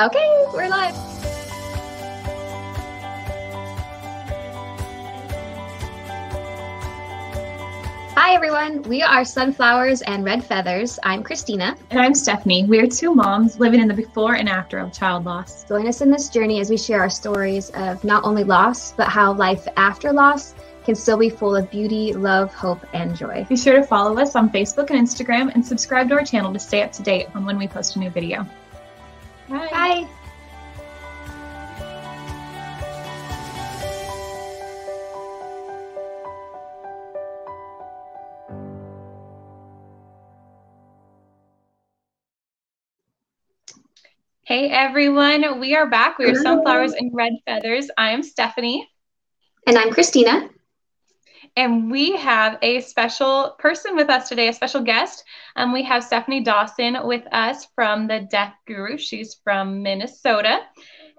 Okay, we're live. Hi, everyone. We are Sunflowers and Red Feathers. I'm Christina. And I'm Stephanie. We are two moms living in the before and after of child loss. Join us in this journey as we share our stories of not only loss, but how life after loss can still be full of beauty, love, hope, and joy. Be sure to follow us on Facebook and Instagram and subscribe to our channel to stay up to date on when we post a new video. Bye. Bye. Hey everyone, we are back. We are Sunflowers and Red Feathers. I am Stephanie. And I'm Christina. And we have a special person with us today, a special guest. Um, we have Stephanie Dawson with us from the Death Guru. She's from Minnesota.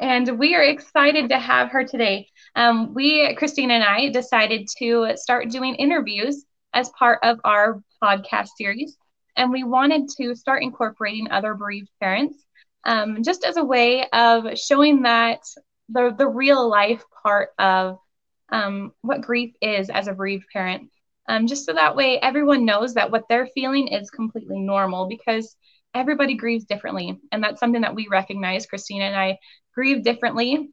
And we are excited to have her today. Um, we, Christina and I, decided to start doing interviews as part of our podcast series. And we wanted to start incorporating other bereaved parents um, just as a way of showing that the, the real life part of um, what grief is as a bereaved parent. Um, just so that way everyone knows that what they're feeling is completely normal because everybody grieves differently. And that's something that we recognize. Christina and I grieve differently.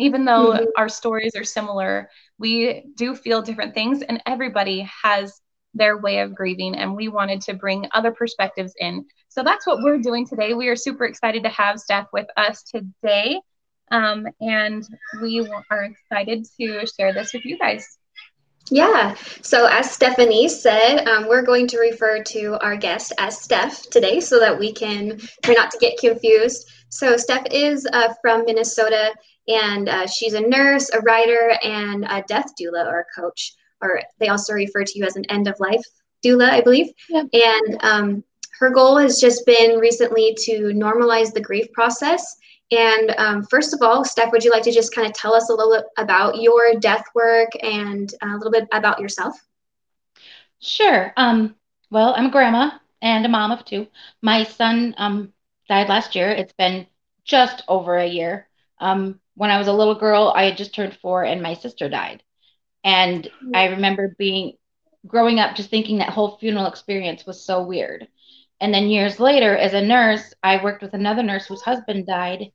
Even though mm-hmm. our stories are similar, we do feel different things, and everybody has their way of grieving. And we wanted to bring other perspectives in. So that's what we're doing today. We are super excited to have Steph with us today. Um, and we are excited to share this with you guys. Yeah. So, as Stephanie said, um, we're going to refer to our guest as Steph today so that we can try not to get confused. So, Steph is uh, from Minnesota and uh, she's a nurse, a writer, and a death doula or coach, or they also refer to you as an end of life doula, I believe. Yeah. And um, her goal has just been recently to normalize the grief process and um, first of all, Steph, would you like to just kind of tell us a little bit about your death work and uh, a little bit about yourself? Sure. Um, well, I'm a grandma and a mom of two. My son um, died last year. It's been just over a year. Um, when I was a little girl, I had just turned four, and my sister died. And mm-hmm. I remember being growing up just thinking that whole funeral experience was so weird. And then years later, as a nurse, I worked with another nurse whose husband died,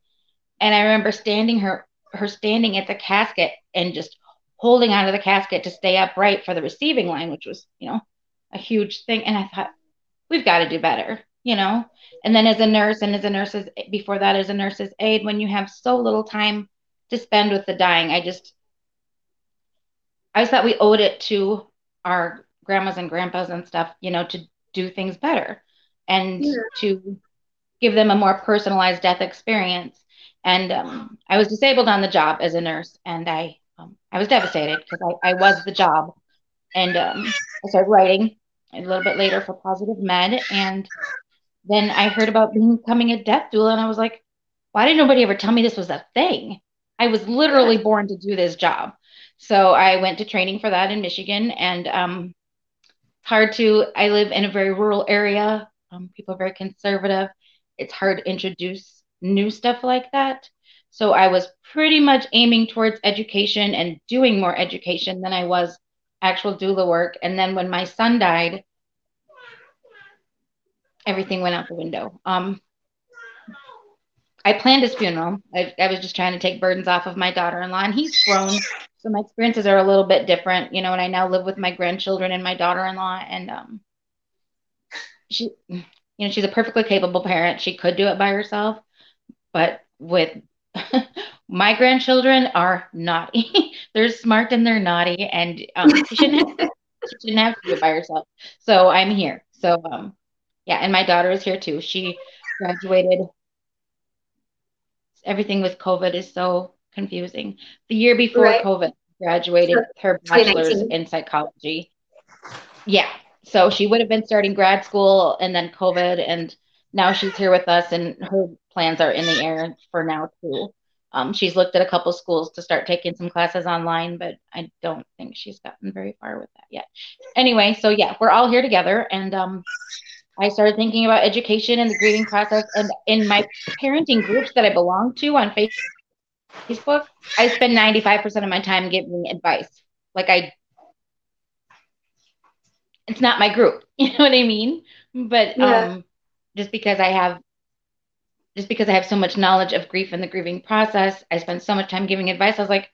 and I remember standing her her standing at the casket and just holding onto the casket to stay upright for the receiving line, which was, you know, a huge thing. And I thought, we've got to do better, you know. And then as a nurse and as a nurse's before that as a nurse's aide, when you have so little time to spend with the dying, I just I just thought we owed it to our grandmas and grandpas and stuff, you know, to do things better and yeah. to give them a more personalized death experience and um, I was disabled on the job as a nurse, and I um, I was devastated because I, I was the job. And um, I started writing a little bit later for Positive Med, and then I heard about becoming a death doula, and I was like, why did nobody ever tell me this was a thing? I was literally born to do this job. So I went to training for that in Michigan, and um, it's hard to. I live in a very rural area. Um, people are very conservative. It's hard to introduce new stuff like that. So I was pretty much aiming towards education and doing more education than I was actual doula work. And then when my son died, everything went out the window. Um, I planned his funeral. I, I was just trying to take burdens off of my daughter-in-law, and he's grown, so my experiences are a little bit different, you know. And I now live with my grandchildren and my daughter-in-law, and um, she, you know, she's a perfectly capable parent. She could do it by herself, but with my grandchildren are naughty. they're smart and they're naughty, and um, she shouldn't have, she shouldn't have to do it by herself. So I'm here. So um, yeah, and my daughter is here too. She graduated. Everything with COVID is so confusing. The year before right. COVID, graduated so, her bachelor's in psychology. Yeah, so she would have been starting grad school, and then COVID, and now she's here with us, and her plans are in the air for now too. Um, she's looked at a couple schools to start taking some classes online, but I don't think she's gotten very far with that yet. Anyway, so yeah, we're all here together, and um, I started thinking about education and the grieving process. And in my parenting groups that I belong to on Facebook, I spend 95% of my time giving advice. Like I, it's not my group. You know what I mean? But yeah. um, just because I have, just because I have so much knowledge of grief and the grieving process, I spend so much time giving advice. I was like,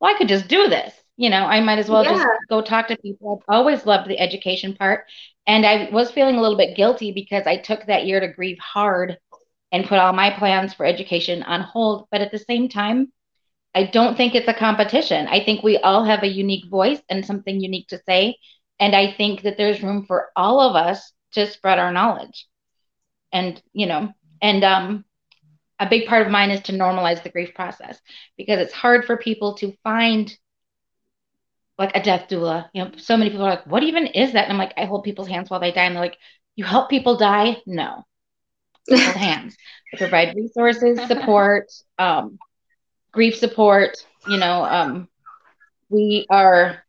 well, I could just do this you know, I might as well yeah. just go talk to people. I've always loved the education part. And I was feeling a little bit guilty because I took that year to grieve hard and put all my plans for education on hold. But at the same time, I don't think it's a competition. I think we all have a unique voice and something unique to say. And I think that there's room for all of us to spread our knowledge. And, you know, and um, a big part of mine is to normalize the grief process because it's hard for people to find like a death doula. You know, so many people are like, what even is that? And I'm like, I hold people's hands while they die. And they're like, you help people die? No. hold hands. I provide resources, support, um, grief support. You know, um, we are,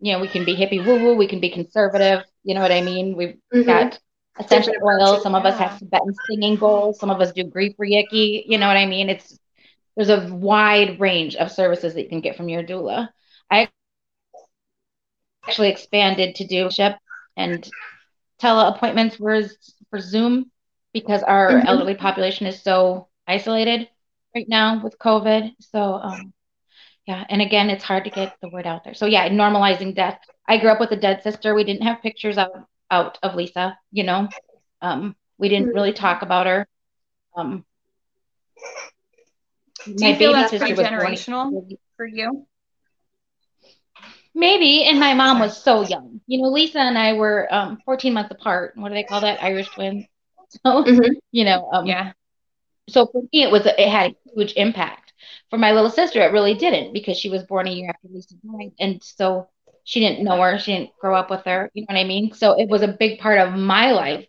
you know, we can be hippie woo woo, we can be conservative. You know what I mean? We've mm-hmm. got essential oil. Some of us have Tibetan singing bowls. Some of us do grief reiki. You know what I mean? It's there's a wide range of services that you can get from your doula. I actually expanded to do ship and tele appointments for, for Zoom because our mm-hmm. elderly population is so isolated right now with COVID. So, um, yeah, and again, it's hard to get the word out there. So, yeah, normalizing death. I grew up with a dead sister. We didn't have pictures out out of Lisa. You know, um, we didn't mm-hmm. really talk about her. Um, do you feel that's generational for you? Maybe. And my mom was so young. You know, Lisa and I were um, 14 months apart. What do they call that? Irish twins. So, mm-hmm. you know, um, yeah. So for me, it was it had a huge impact. For my little sister, it really didn't because she was born a year after Lisa died, and so she didn't know her. She didn't grow up with her. You know what I mean? So it was a big part of my life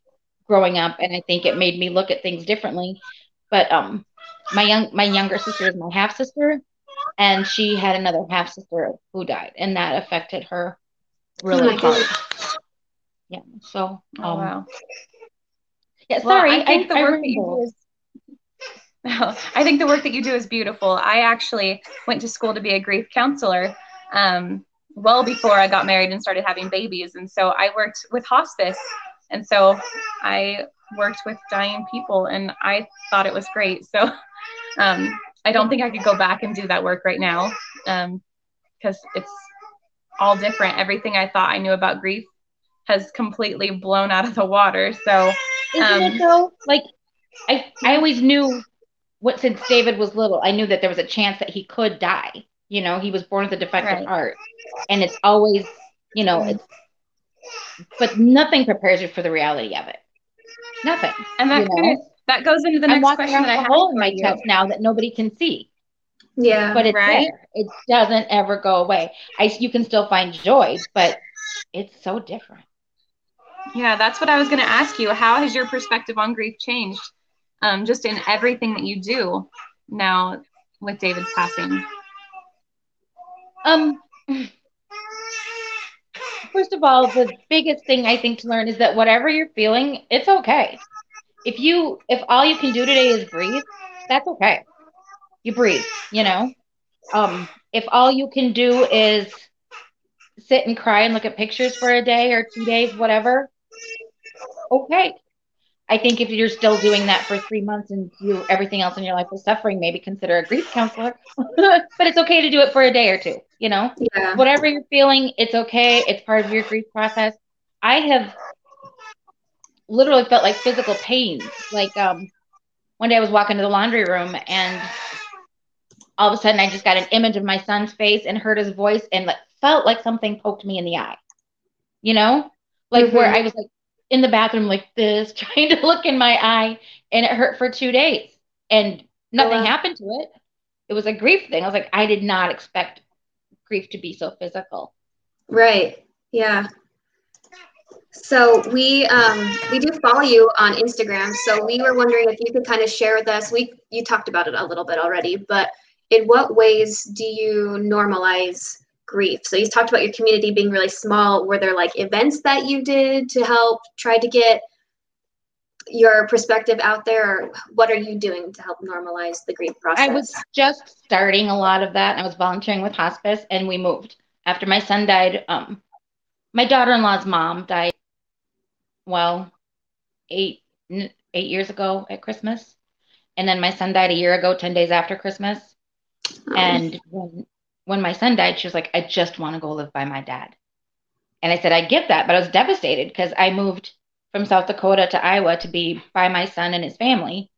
growing up, and I think it made me look at things differently. But um, my young my younger sister is my half sister, and she had another half sister who died, and that affected her really oh hard. Yeah. So. Oh, um, wow. Yeah. Sorry. I think I, the work that you do is. I think the work that you do is beautiful. I actually went to school to be a grief counselor. Um, well before I got married and started having babies. And so I worked with hospice. And so I worked with dying people and I thought it was great. So um, I don't think I could go back and do that work right now because um, it's all different. Everything I thought I knew about grief has completely blown out of the water. So, isn't it um, though? Like, I I always knew what since David was little, I knew that there was a chance that he could die. You know, he was born with a defective right. heart, and it's always, you know, it's. But nothing prepares you for the reality of it. Nothing. And that that goes into the next question that I have. hole in my you. chest now that nobody can see. Yeah, but it's right? there. It doesn't ever go away. I you can still find joy, but it's so different. Yeah, that's what I was going to ask you. How has your perspective on grief changed? Um, just in everything that you do now with David's passing. Um. First of all, the biggest thing I think to learn is that whatever you're feeling, it's okay if you if all you can do today is breathe, that's okay. You breathe, you know. Um, if all you can do is sit and cry and look at pictures for a day or two days, whatever, okay. I think if you're still doing that for three months and you everything else in your life is suffering, maybe consider a grief counselor. but it's okay to do it for a day or two, you know? Yeah. Whatever you're feeling, it's okay. It's part of your grief process. I have literally felt like physical pain. Like um, one day I was walking to the laundry room and all of a sudden I just got an image of my son's face and heard his voice and like felt like something poked me in the eye. You know? Like mm-hmm. where I was like in the bathroom like this, trying to look in my eye, and it hurt for two days. And nothing wow. happened to it. It was a grief thing. I was like, I did not expect grief to be so physical. Right. Yeah. So we um, we do follow you on Instagram. So we were wondering if you could kind of share with us. We you talked about it a little bit already, but in what ways do you normalize grief. So you talked about your community being really small. Were there like events that you did to help try to get your perspective out there or what are you doing to help normalize the grief process? I was just starting a lot of that. I was volunteering with hospice and we moved. After my son died, um, my daughter-in-law's mom died well, eight eight years ago at Christmas. And then my son died a year ago, 10 days after Christmas. Oh. And when when my son died, she was like, I just want to go live by my dad. And I said, I get that, but I was devastated because I moved from South Dakota to Iowa to be by my son and his family.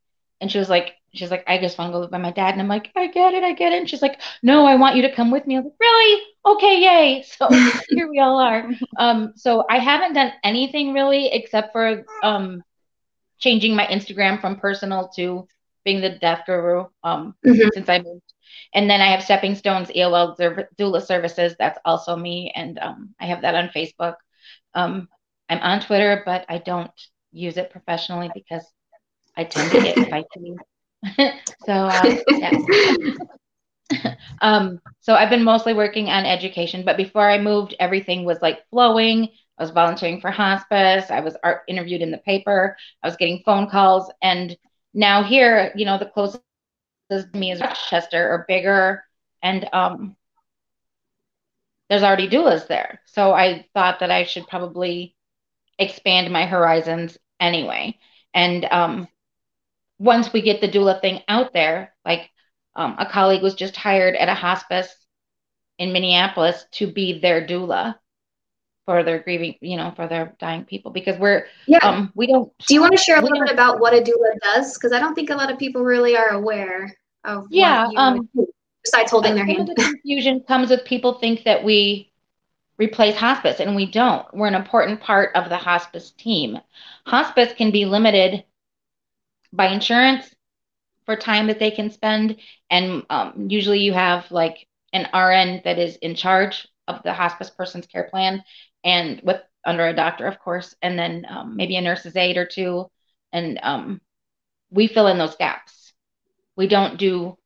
And she was like, she's like, I just want to go live by my dad. And I'm like, I get it, I get it. And she's like, No, I want you to come with me. I was like, Really? Okay, yay. So here we all are. Um, so I haven't done anything really except for um changing my Instagram from personal to being the death guru um mm-hmm. since I moved. And then I have Stepping Stones EOL doula services. That's also me, and um, I have that on Facebook. Um, I'm on Twitter, but I don't use it professionally because I tend to get fighty. so uh, um, so I've been mostly working on education, but before I moved, everything was like flowing. I was volunteering for hospice. I was art interviewed in the paper. I was getting phone calls, and now here, you know, the closest me is Rochester or bigger, and um, there's already doulas there. So I thought that I should probably expand my horizons anyway. And um, once we get the doula thing out there, like um, a colleague was just hired at a hospice in Minneapolis to be their doula for their grieving, you know, for their dying people because we're yeah. Um, we don't. Do you want to share a little bit about what a doula does? Because I don't think a lot of people really are aware of. Yeah. Um, besides holding their hand. The confusion comes with people think that we replace hospice, and we don't. We're an important part of the hospice team. Hospice can be limited by insurance for time that they can spend, and um, usually you have like an RN that is in charge of the hospice person's care plan, and with under a doctor, of course, and then um, maybe a nurse's aide or two, and um, we fill in those gaps. We don't do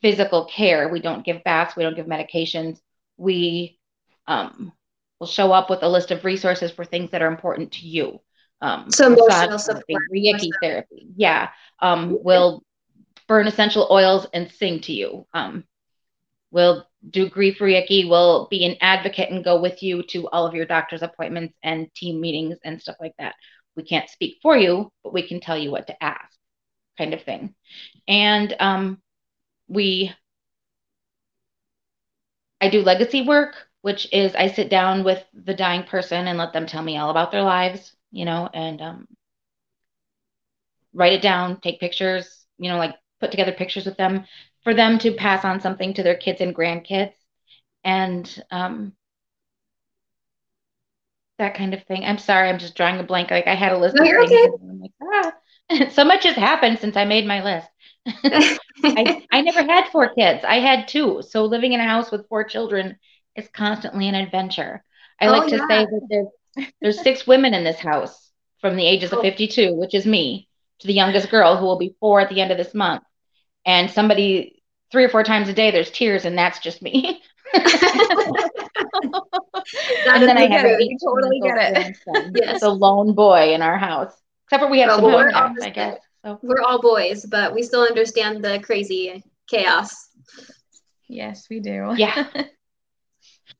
physical care. We don't give baths. We don't give medications. We um, will show up with a list of resources for things that are important to you. Um, so emotional support, Reiki therapy. Yeah. Um, we'll burn essential oils and sing to you. Um, we'll do grief Reiki. We'll be an advocate and go with you to all of your doctor's appointments and team meetings and stuff like that. We can't speak for you, but we can tell you what to ask, kind of thing. And um, we, I do legacy work which is I sit down with the dying person and let them tell me all about their lives, you know, and um, write it down, take pictures, you know, like put together pictures with them for them to pass on something to their kids and grandkids and um, that kind of thing. I'm sorry, I'm just drawing a blank. Like I had a list no, of things. Okay. I'm like, ah. so much has happened since I made my list. I, I never had four kids. I had two. So living in a house with four children is constantly an adventure. I oh, like to yeah. say that there's, there's six women in this house from the ages of 52, which is me, to the youngest girl who will be four at the end of this month. And somebody three or four times a day, there's tears, and that's just me. and then I have a totally get it. yes. the lone boy in our house. Except for we have well, some home I guess. So. We're all boys, but we still understand the crazy chaos. Yes, we do. Yeah.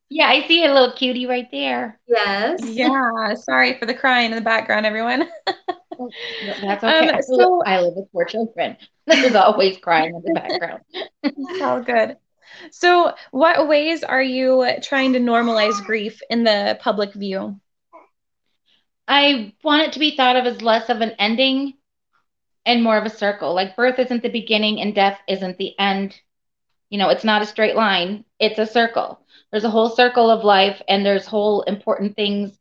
Yeah, I see a little cutie right there. Yes. Yeah. Sorry for the crying in the background, everyone. That's okay. Um, so I live with four children. There's always crying in the background. It's all good. So, what ways are you trying to normalize grief in the public view? I want it to be thought of as less of an ending and more of a circle. Like birth isn't the beginning and death isn't the end. You know, it's not a straight line, it's a circle there's a whole circle of life and there's whole important things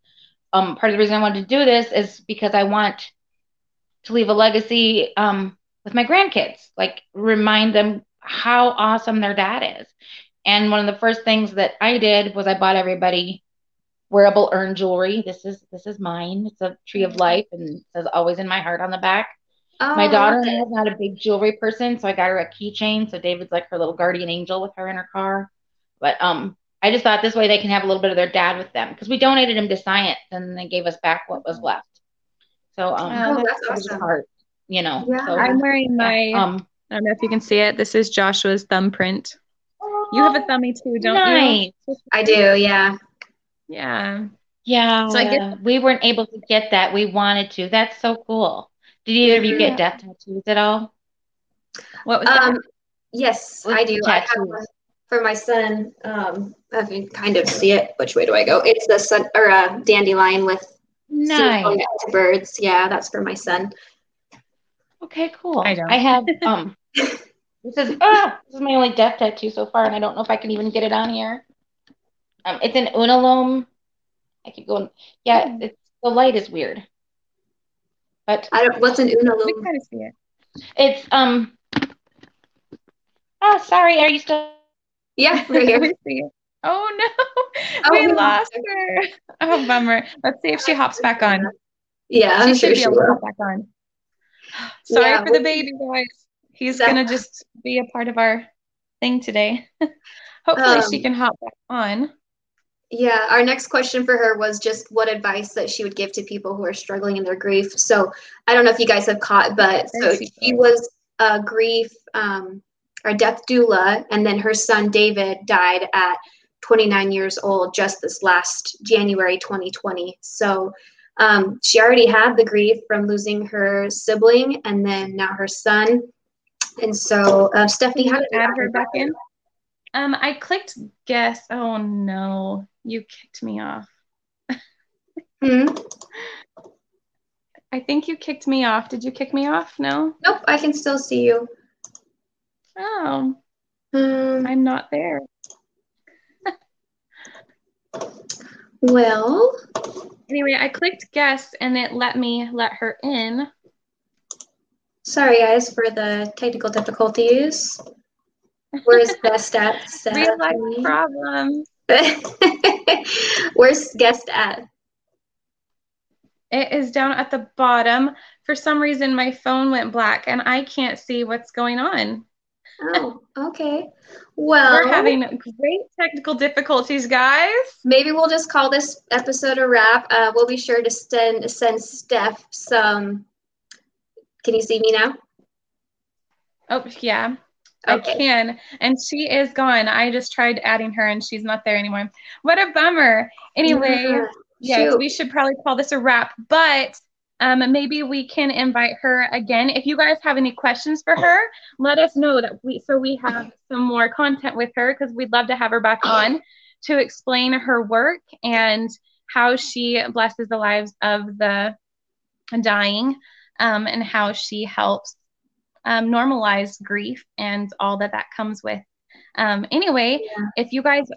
um, part of the reason i wanted to do this is because i want to leave a legacy um, with my grandkids like remind them how awesome their dad is. And one of the first things that i did was i bought everybody wearable urn jewelry. This is this is mine. It's a tree of life and says always in my heart on the back. Oh, my daughter is not a big jewelry person so i got her a keychain so david's like her little guardian angel with her in her car. But um I just thought this way they can have a little bit of their dad with them because we donated him to science and they gave us back what was left. So um, Oh, that's it awesome. hard, you know. Yeah. So, I'm wearing my. um, I don't know if you can see it. This is Joshua's thumbprint. You have a thumbie too, don't nice. you? I do, yeah. Yeah. Yeah, So I get- we weren't able to get that. We wanted to. That's so cool. Did either of you get death tattoos at all? What was that? Um, yes, What's I do. I have tattoo? for my son. Um, I can kind of see it. Which way do I go? It's the sun or a dandelion with Nice. singing to birds. Yeah, that's for my son. Okay, cool. I don't. I have um this is ah this is my only death tattoo so far, and I don't know if I can even get it on here. Um it's an unalome. I keep going. Yeah, it's the light is weird. But I don't. What's an we unalome? kind of see it. it's um Oh, sorry, are you still Yeah, we're here. we see it. Oh no, Oh, we lost her. Oh bummer. Let's see if she hops back on. Yeah, she I'm should sure be she able to hop back on. Sorry Yeah, for the baby, guys. He's That- gonna just be a part of our thing today. Hopefully, she Um, can hop back on. Yeah, our next question for her was just what advice that she would give to people who are struggling in their grief. So I don't know if you guys have caught, but so she she was a grief um, or death doula, and then her son David died at 29 years old just this last January 2020. So um, she already had the grief from losing her sibling, and then now her son. And so, uh, Stephanie, how did you Add her back in. Um, I clicked guess. Oh no, you kicked me off. Hmm? I think you kicked me off. Did you kick me off? No. Nope, I can still see you. Oh, Um, I'm not there. Well, Anyway, I clicked guest and it let me let her in. sorry guys for the technical difficulties. Where's guest at? Real life problems. Where's guest at? It is down at the bottom. For some reason, my phone went black and I can't see what's going on. Oh, okay. Well, We're having great technical difficulties, guys. maybe we'll just call this episode a wrap. Uh, we'll be sure to send send Steph some. Can you see me now? Oh, yeah, I can. And she is gone. I just tried adding her and she's not there anymore. What a bummer. Anyway, Yeah. yes, we should probably call this a wrap, but um, maybe we can invite her again. If you guys have any questions for her, let us know that we so we have some more content with her because we'd love to have her back on to explain her work and how she blesses the lives of the dying um, and how she helps um, normalize grief and all that that comes with. Um, anyway, Yeah. if you guys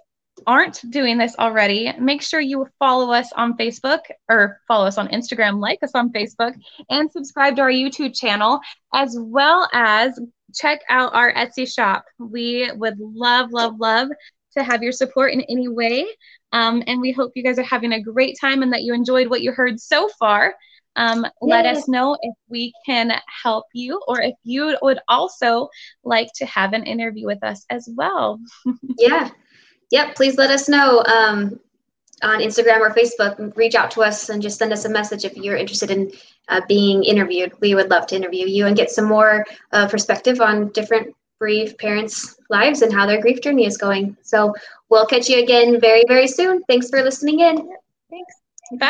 aren't doing this already, make sure you follow us on Facebook or follow us on Instagram, like us on Facebook, and subscribe to our YouTube channel, as well as check out our Etsy shop. We would love, love, love to have your support in any way. Um, and we hope you guys are having a great time and that you enjoyed what you heard so far. Um, let us know if we can help you or if you would also like to have an interview with us as well. Yeah. Yep. Please let us know um, on Instagram or Facebook. Reach out to us and just send us a message if you're interested in uh, being interviewed. We would love to interview you and get some more uh, perspective on different bereaved parents' lives and how their grief journey is going. So we'll catch you again very, very soon. Thanks for listening in. Thanks. Bye.